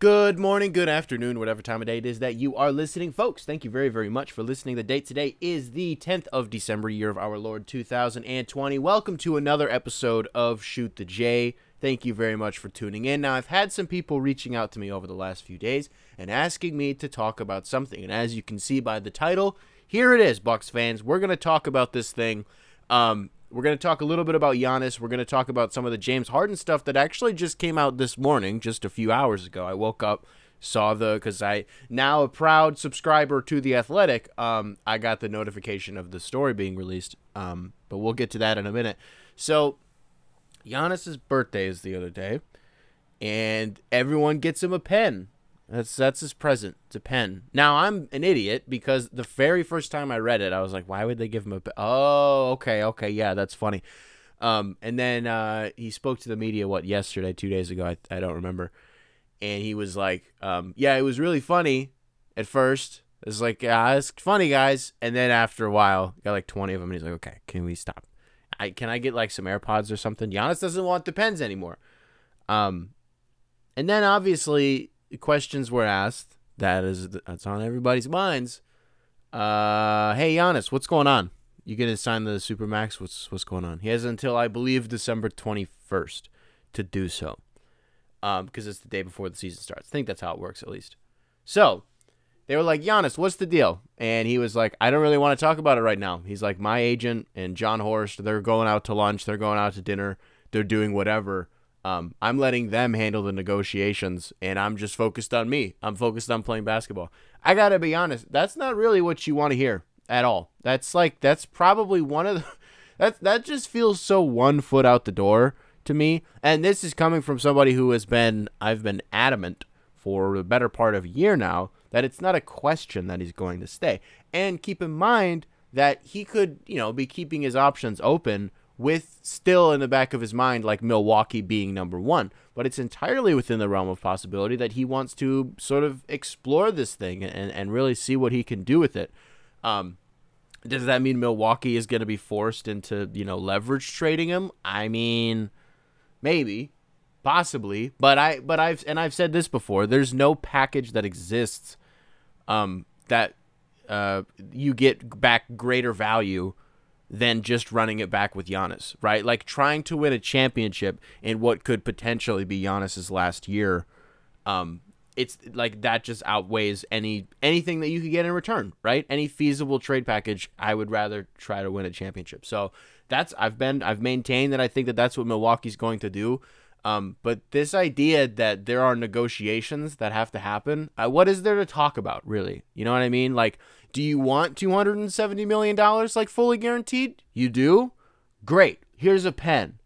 Good morning, good afternoon, whatever time of day it is that you are listening, folks. Thank you very, very much for listening. The date today is the 10th of December, year of our Lord 2020. Welcome to another episode of Shoot the J. Thank you very much for tuning in. Now, I've had some people reaching out to me over the last few days and asking me to talk about something. And as you can see by the title, here it is, Bucks fans. We're going to talk about this thing. Um, we're going to talk a little bit about Giannis. We're going to talk about some of the James Harden stuff that actually just came out this morning, just a few hours ago. I woke up, saw the because I now a proud subscriber to the Athletic. Um, I got the notification of the story being released. Um, but we'll get to that in a minute. So, Giannis's birthday is the other day, and everyone gets him a pen. That's that's his present. It's a pen. Now I'm an idiot because the very first time I read it, I was like, why would they give him a? Oh, okay, okay, yeah, that's funny. Um, and then uh, he spoke to the media what yesterday, two days ago, I, I don't remember, and he was like, um, yeah, it was really funny at first. It was like, yeah, it's funny, guys. And then after a while, got like 20 of them, and he's like, okay, can we stop? I can I get like some AirPods or something? Giannis doesn't want the pens anymore. Um, and then obviously questions were asked. That is that's on everybody's minds. Uh, hey Giannis, what's going on? You gonna sign the supermax? What's what's going on? He has until I believe December twenty first to do so, um, because it's the day before the season starts. I think that's how it works at least. So they were like, Giannis, what's the deal? And he was like, I don't really want to talk about it right now. He's like, my agent and Jon Horst, they're going out to lunch, they're going out to dinner, they're doing whatever. Um, I'm letting them handle the negotiations, and I'm just focused on me. I'm focused on playing basketball. I gotta be honest, that's not really what you want to hear at all. That's like that's probably one of the that that just feels so one foot out the door to me. And this is coming from somebody who has been I've been adamant for the better part of a year now that it's not a question that he's going to stay. And keep in mind that he could, you know, be keeping his options open with still in the back of his mind like Milwaukee being number one. But it's entirely within the realm of possibility that he wants to sort of explore this thing and, and really see what he can do with it. Um, does that mean Milwaukee is going to be forced into, you know, leverage trading him? I mean, maybe, possibly, but I but I've and I've said this before, there's no package that exists um that uh you get back greater value than just running it back with Giannis, right? Like trying to win a championship in what could potentially be Giannis's last year. Um, it's like that just outweighs any anything that you could get in return, right? Any feasible trade package, I would rather try to win a championship. So that's I've been I've maintained that I think that that's what Milwaukee's going to do. Um, but this idea that there are negotiations that have to happen, uh, what is there to talk about, really? You know what I mean? Like do you want $270 million like fully guaranteed? You do? Great. Here's a pen.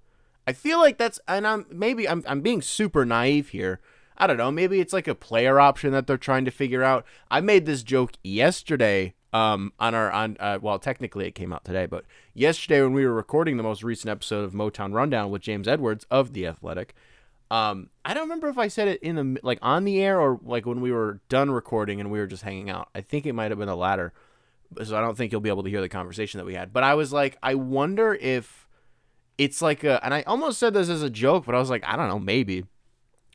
I feel like that's and I'm maybe I'm I'm being super naive here. I don't know, maybe it's like a player option that they're trying to figure out. I made this joke yesterday um on our on uh, well technically it came out today, but yesterday when we were recording the most recent episode of Motown Rundown with James Edwards of The Athletic, um, I don't remember if I said it in the like on the air or like when we were done recording and we were just hanging out. I think it might have been the latter. So I don't think you'll be able to hear the conversation that we had. But I was like, I wonder if it's like a, and I almost said this as a joke, but I was like, I don't know, maybe.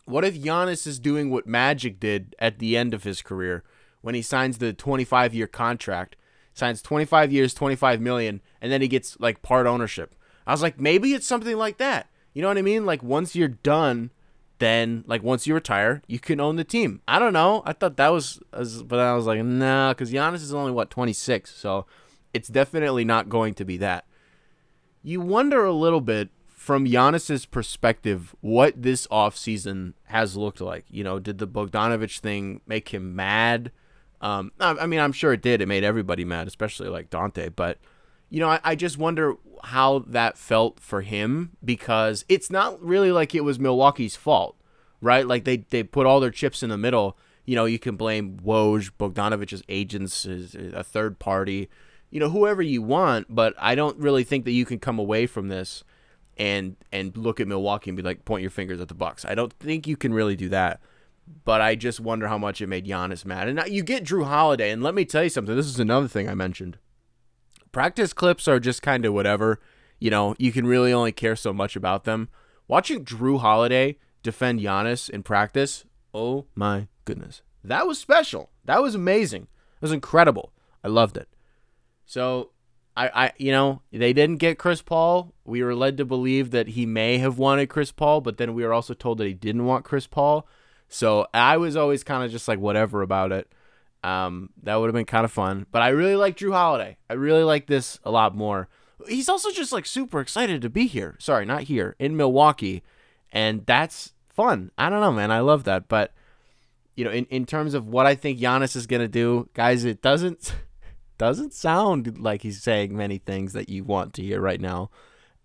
What if Giannis is doing what Magic did at the end of his career when he signs the 25 year contract, signs 25 years, 25 million, and then he gets like part ownership? I was like, maybe it's something like that. You know what I mean? Like once you're done, then like once you retire, you can own the team. I don't know. I thought that was, but I was like, nah, because Giannis is only what 26, so it's definitely not going to be that. You wonder a little bit from Giannis's perspective what this offseason has looked like. You know, did the Bogdanovich thing make him mad? Um, I mean, I'm sure it did. It made everybody mad, especially like Donte. But you know, I, I just wonder how that felt for him because it's not really like it was Milwaukee's fault, right? Like they, they put all their chips in the middle. You know, you can blame Woj, Bogdanovich's agents, a third party, you know, whoever you want, but I don't really think that you can come away from this and and look at Milwaukee and be like point your fingers at the Bucks. I don't think you can really do that. But I just wonder how much it made Giannis mad. And now you get Jrue Holiday, and let me tell you something. This is another thing I mentioned practice clips are just kind of whatever. You know, you can really only care so much about them. Watching Jrue Holiday defend Giannis in practice Oh my goodness. That was special. That was amazing. It was incredible. I loved it. So I, I you know, they didn't get Chris Paul. We were led to believe that he may have wanted Chris Paul, but then we were also told that he didn't want Chris Paul. So I was always kind of just like whatever about it. Um, that would have been kind of fun. But I really like Jrue Holiday. I really like this a lot more. He's also just like super excited to be here. Sorry, not here in Milwaukee, and that's fun. I don't know, man. I love that. But you know, in, in terms of what I think Giannis is gonna do, guys, it doesn't doesn't sound like he's saying many things that you want to hear right now.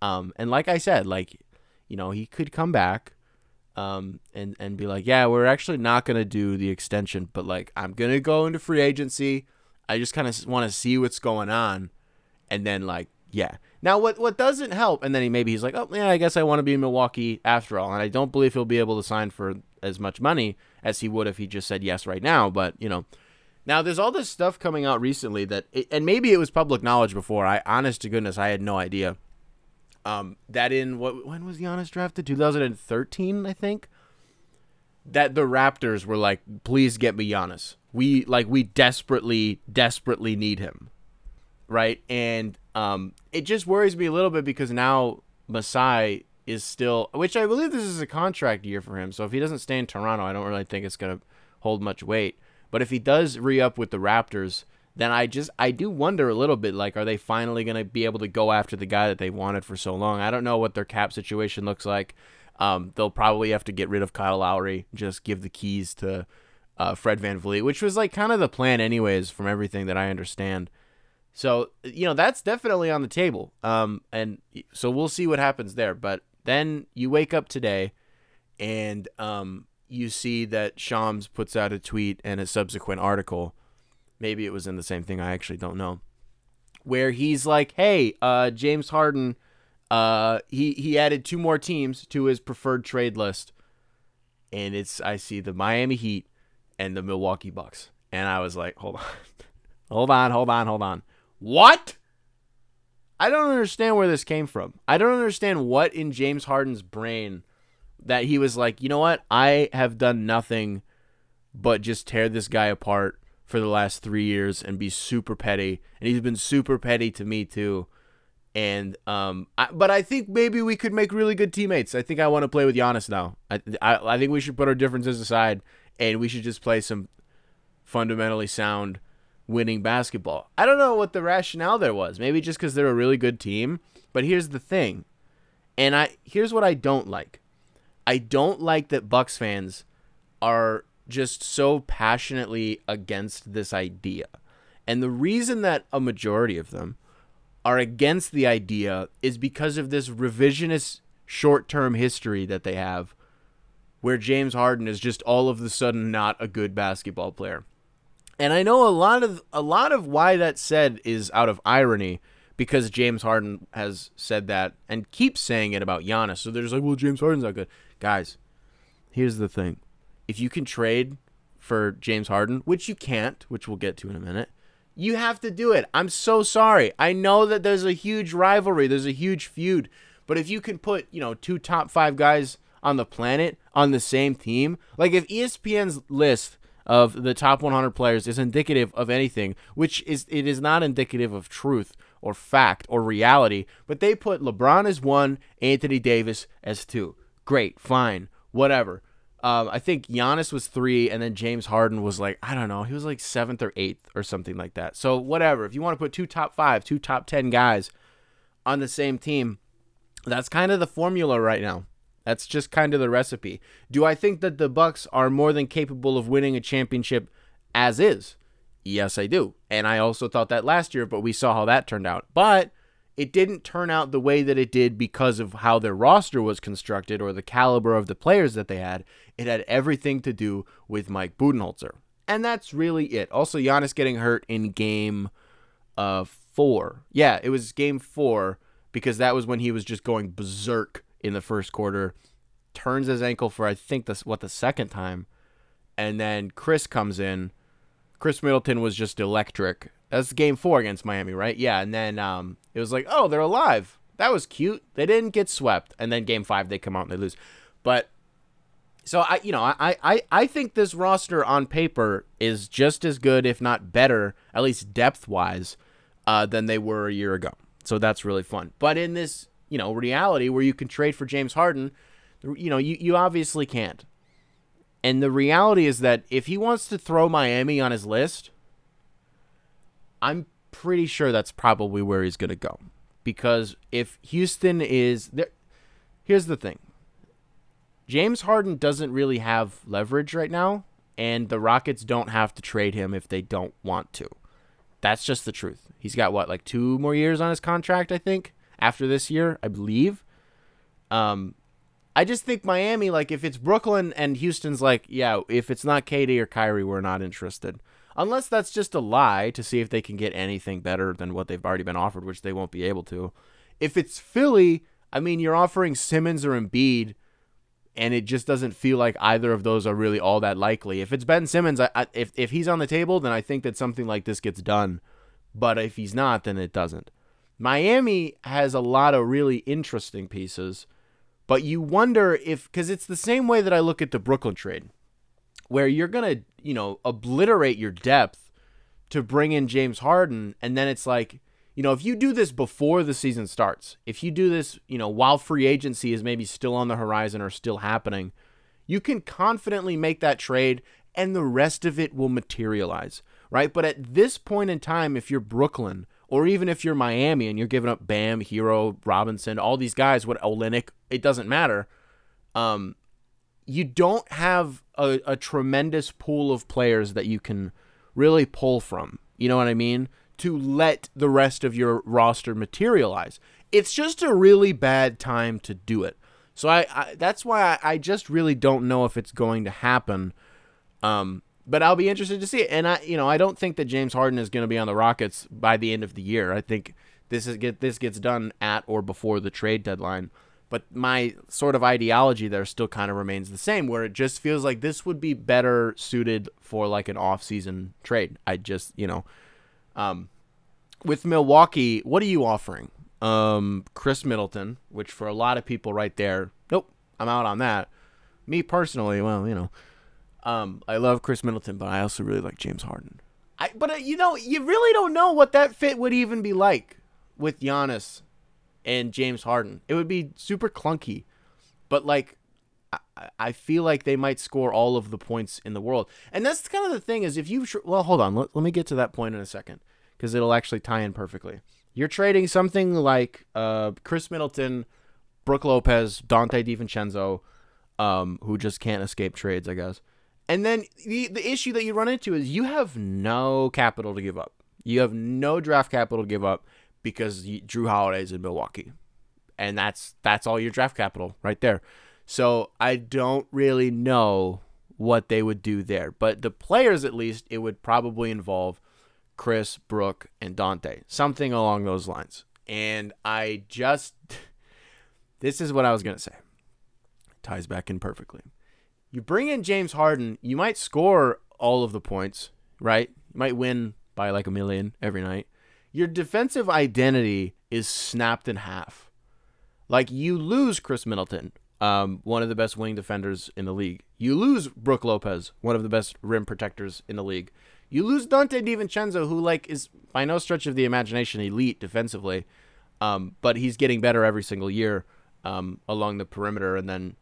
Um, and like I said, like you know, he could come back um, and and be like, yeah, we're actually not gonna do the extension, but like I'm gonna go into free agency. I just kind of want to see what's going on, and then like yeah. Now what what doesn't help, and then he maybe he's like, oh yeah, I guess I want to be in Milwaukee after all, and I don't believe he'll be able to sign for as much money as he would if he just said yes right now. But you know, now there's all this stuff coming out recently that, it, and maybe it was public knowledge before. I honest to goodness, I had no idea um, that in what when was Giannis drafted? 2013, I think. That the Raptors were like, please get me Giannis. We like we desperately, desperately need him, right? And um, it just worries me a little bit because now Masai is still, which I believe this is a contract year for him. So if he doesn't stay in Toronto, I don't really think it's gonna hold much weight. But if he does re up with the Raptors, then I just I do wonder a little bit like are they finally going to be able to go after the guy that they wanted for so long? I don't know what their cap situation looks like. Um, they'll probably have to get rid of Kyle Lowry, just give the keys to uh, Fred VanVleet, which was like kind of the plan anyways from everything that I understand. So, you know, that's definitely on the table. Um, and so we'll see what happens there, but then you wake up today and um, you see that Shams puts out a tweet and a subsequent article maybe it was in the same thing. I actually don't know. Where he's like, "Hey, uh, James Harden, uh, he he added two more teams to his preferred trade list, and it's I see the Miami Heat and the Milwaukee Bucks, and I was like, hold on, hold on, hold on, hold on, what?" I don't understand where this came from. I don't understand what in James Harden's brain that he was like, you know what? I have done nothing but just tear this guy apart for the last three years and be super petty, and he's been super petty to me too. And um, I, but I think maybe we could make really good teammates. I think I want to play with Giannis now. I, I I think we should put our differences aside and we should just play some fundamentally sound winning basketball. I don't know what the rationale there was. Maybe just because they're a really good team. But here's the thing, and I here's what I don't like. I don't like that Bucks fans are just so passionately against this idea. And the reason that a majority of them are against the idea is because of this revisionist short term history that they have where James Harden is just all of a sudden not a good basketball player. And I know a lot of a lot of why that's said is out of irony because James Harden has said that and keeps saying it about Giannis. So they're just like, well, James Harden's not good. Guys, here's the thing if you can trade for James Harden, which you can't, which we'll get to in a minute, you have to do it. I'm so sorry. I know that there's a huge rivalry, there's a huge feud, but if you can put, you know, two top 5 guys on the planet on the same team, like if ESPN's list of the top 100 players is indicative of anything, which is it is not indicative of truth or fact or reality, but they put LeBron as 1, Anthony Davis as 2. Great, fine, whatever. Um, I think Giannis was three, and then James Harden was like, I don't know, he was like seventh or eighth or something like that. So, whatever. If you want to put two top five, two top 10 guys on the same team, that's kind of the formula right now. That's just kind of the recipe. Do I think that the Bucks are more than capable of winning a championship as is? Yes, I do. And I also thought that last year, but we saw how that turned out. But it didn't turn out the way that it did because of how their roster was constructed or the caliber of the players that they had. It had everything to do with Mike Budenholzer. And that's really it. Also, Giannis getting hurt in game uh, four. Yeah, it was game four because that was when he was just going berserk in the first quarter. Turns his ankle for, I think, what, the second time. And then Khris comes in. Khris Middleton was just electric that's game four against Miami, right? Yeah, and then um, it was like, oh, they're alive. That was cute. They didn't get swept, and then game five they come out and they lose. But So I, you know, I, I, I think this roster on paper is just as good, if not better, at least depth wise, uh, than they were a year ago. So that's really fun. But in this, you know, reality where you can trade for James Harden, you know, you, you obviously can't. And the reality is that if he wants to throw Miami on his list, I'm pretty sure that's probably where he's going to go. Because if Houston is there, here's the thing James Harden doesn't really have leverage right now, and the Rockets don't have to trade him if they don't want to. That's just the truth. He's got what, like two more years on his contract, I think, after this year, I believe. Um, I just think Miami, like, if it's Brooklyn and Houston's like, yeah, if it's not KD or Kyrie, we're not interested. Unless that's just a lie to see if they can get anything better than what they've already been offered, which they won't be able to. If it's Philly, I mean, you're offering Simmons or Embiid and it just doesn't feel like either of those are really all that likely. If it's Ben Simmons, I, I, if if he's on the table, then I think that something like this gets done. But if he's not, then it doesn't. Miami has a lot of really interesting pieces, but you wonder if because it's the same way that I look at the Brooklyn trade, where you're gonna you know obliterate your depth to bring in James Harden, and then it's like you know, if you do this before the season starts, if you do this, you know, while free agency is maybe still on the horizon or still happening, you can confidently make that trade and the rest of it will materialize, right? But at this point in time, if you're Brooklyn or even if you're Miami and you're giving up Bam, Herro, Robinson, all these guys, what Olynyk, it doesn't matter. Um, you don't have a, a tremendous pool of players that you can really pull from. You know what I mean? to let the rest of your roster materialize. It's just a really bad time to do it. So I, I that's why I, I, just really don't know if it's going to happen. Um, but I'll be interested to see it. And I, you know, I don't think that James Harden is going to be on the Rockets by the end of the year. I think this is get this gets done at or before the trade deadline. But my sort of ideology there still kind of remains the same, where it just feels like this would be better suited for like an off-season trade. I just, you know, um, with Milwaukee, what are you offering? Um, Khris Middleton, which for a lot of people right there, nope, I'm out on that. Me personally, well, you know, um, I love Khris Middleton, but I also really like James Harden. I, but uh, you know, you really don't know what that fit would even be like with Giannis and James Harden. It would be super clunky, but like I feel like they might score all of the points in the world. And that's kind of the thing is if you well, hold on, let, let me get to that point in a second because it'll actually tie in perfectly. You're trading something like uh, Khris Middleton, Brook Lopez, Donte DiVincenzo, um, who just can't escape trades, I guess. And then the the issue that you run into is you have no capital to give up. You have no draft capital to give up because Jrue Holiday's in Milwaukee, and that's that's all your draft capital right there. So I don't really know what they would do there, but the players at least it would probably involve Khris Brook, and Donte, Something along those lines. And I just this is what I was gonna say. ties back in perfectly. You bring in James Harden, you might score all of the points, right? You might win by like a million every night. Your defensive identity is snapped in half. Like you lose Khris Middleton, um, one of the best wing defenders in the league. You lose Brook Lopez, one of the best rim protectors in the league. You lose Donte DiVincenzo, who like is by no stretch of the imagination elite defensively, um, but he's getting better every single year um, along the perimeter, and then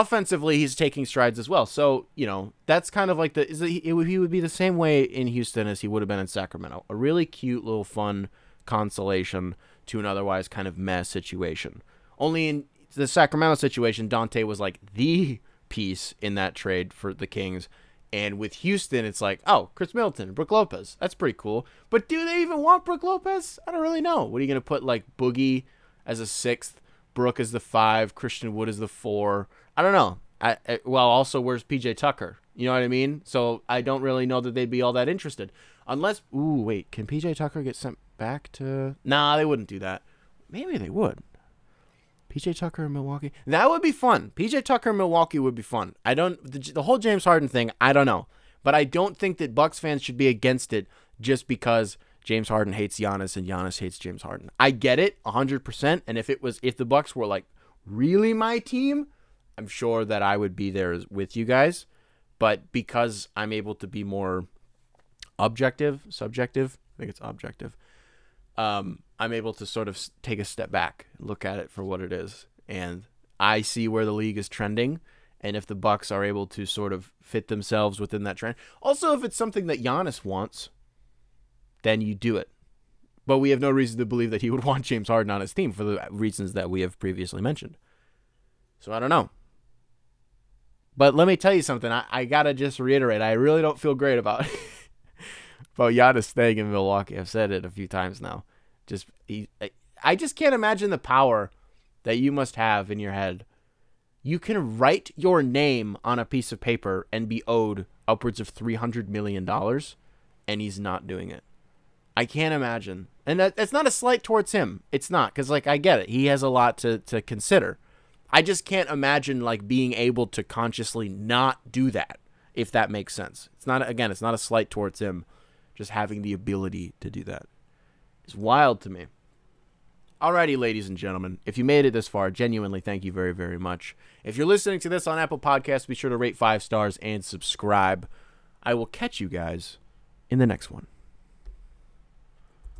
offensively he's taking strides as well. So you know that's kind of like the is it, it he would be the same way in Houston as he would have been in Sacramento. A really cute little fun consolation to an otherwise kind of mess situation. Only in the Sacramento situation, Donte was like the piece in that trade for the Kings and with Houston, it's like, oh, Khris Middleton, Brook Lopez. That's pretty cool. But do they even want Brook Lopez? I don't really know. What are you going to put like Boogie as a sixth, Brook as the five, Christian Wood as the four? I don't know. I, I, well, also, where's PJ Tucker? You know what I mean? So I don't really know that they'd be all that interested. Unless, ooh, wait, can PJ Tucker get sent back to. Nah, they wouldn't do that. Maybe they would. PJ Tucker in Milwaukee. That would be fun. PJ Tucker in Milwaukee would be fun. I don't the, the, whole James Harden thing. I don't know, but I don't think that Bucks fans should be against it just because James Harden hates Giannis and Giannis hates James Harden. I get it 100%, and if it was if the Bucks were like really my team, I'm sure that I would be there with you guys, but because I'm able to be more objective, subjective, I think it's objective. Um, I'm able to sort of take a step back, look at it for what it is, and I see where the league is trending, and if the Bucks are able to sort of fit themselves within that trend. Also, if it's something that Giannis wants, then you do it. But we have no reason to believe that he would want James Harden on his team for the reasons that we have previously mentioned. So I don't know. But let me tell you something. I, I gotta just reiterate. I really don't feel great about about Giannis staying in Milwaukee. I've said it a few times now. Just he, I just can't imagine the power that you must have in your head. You can write your name on a piece of paper and be owed upwards of three hundred million dollars, and he's not doing it. I can't imagine, and that, that's not a slight towards him. It's not because, like, I get it. He has a lot to to consider. I just can't imagine like being able to consciously not do that. If that makes sense. It's not again. It's not a slight towards him. Just having the ability to do that. It's wild to me. Alrighty, ladies and gentlemen, if you made it this far, genuinely thank you very, very much. If you're listening to this on Apple Podcasts, be sure to rate five stars and subscribe. I will catch you guys in the next one.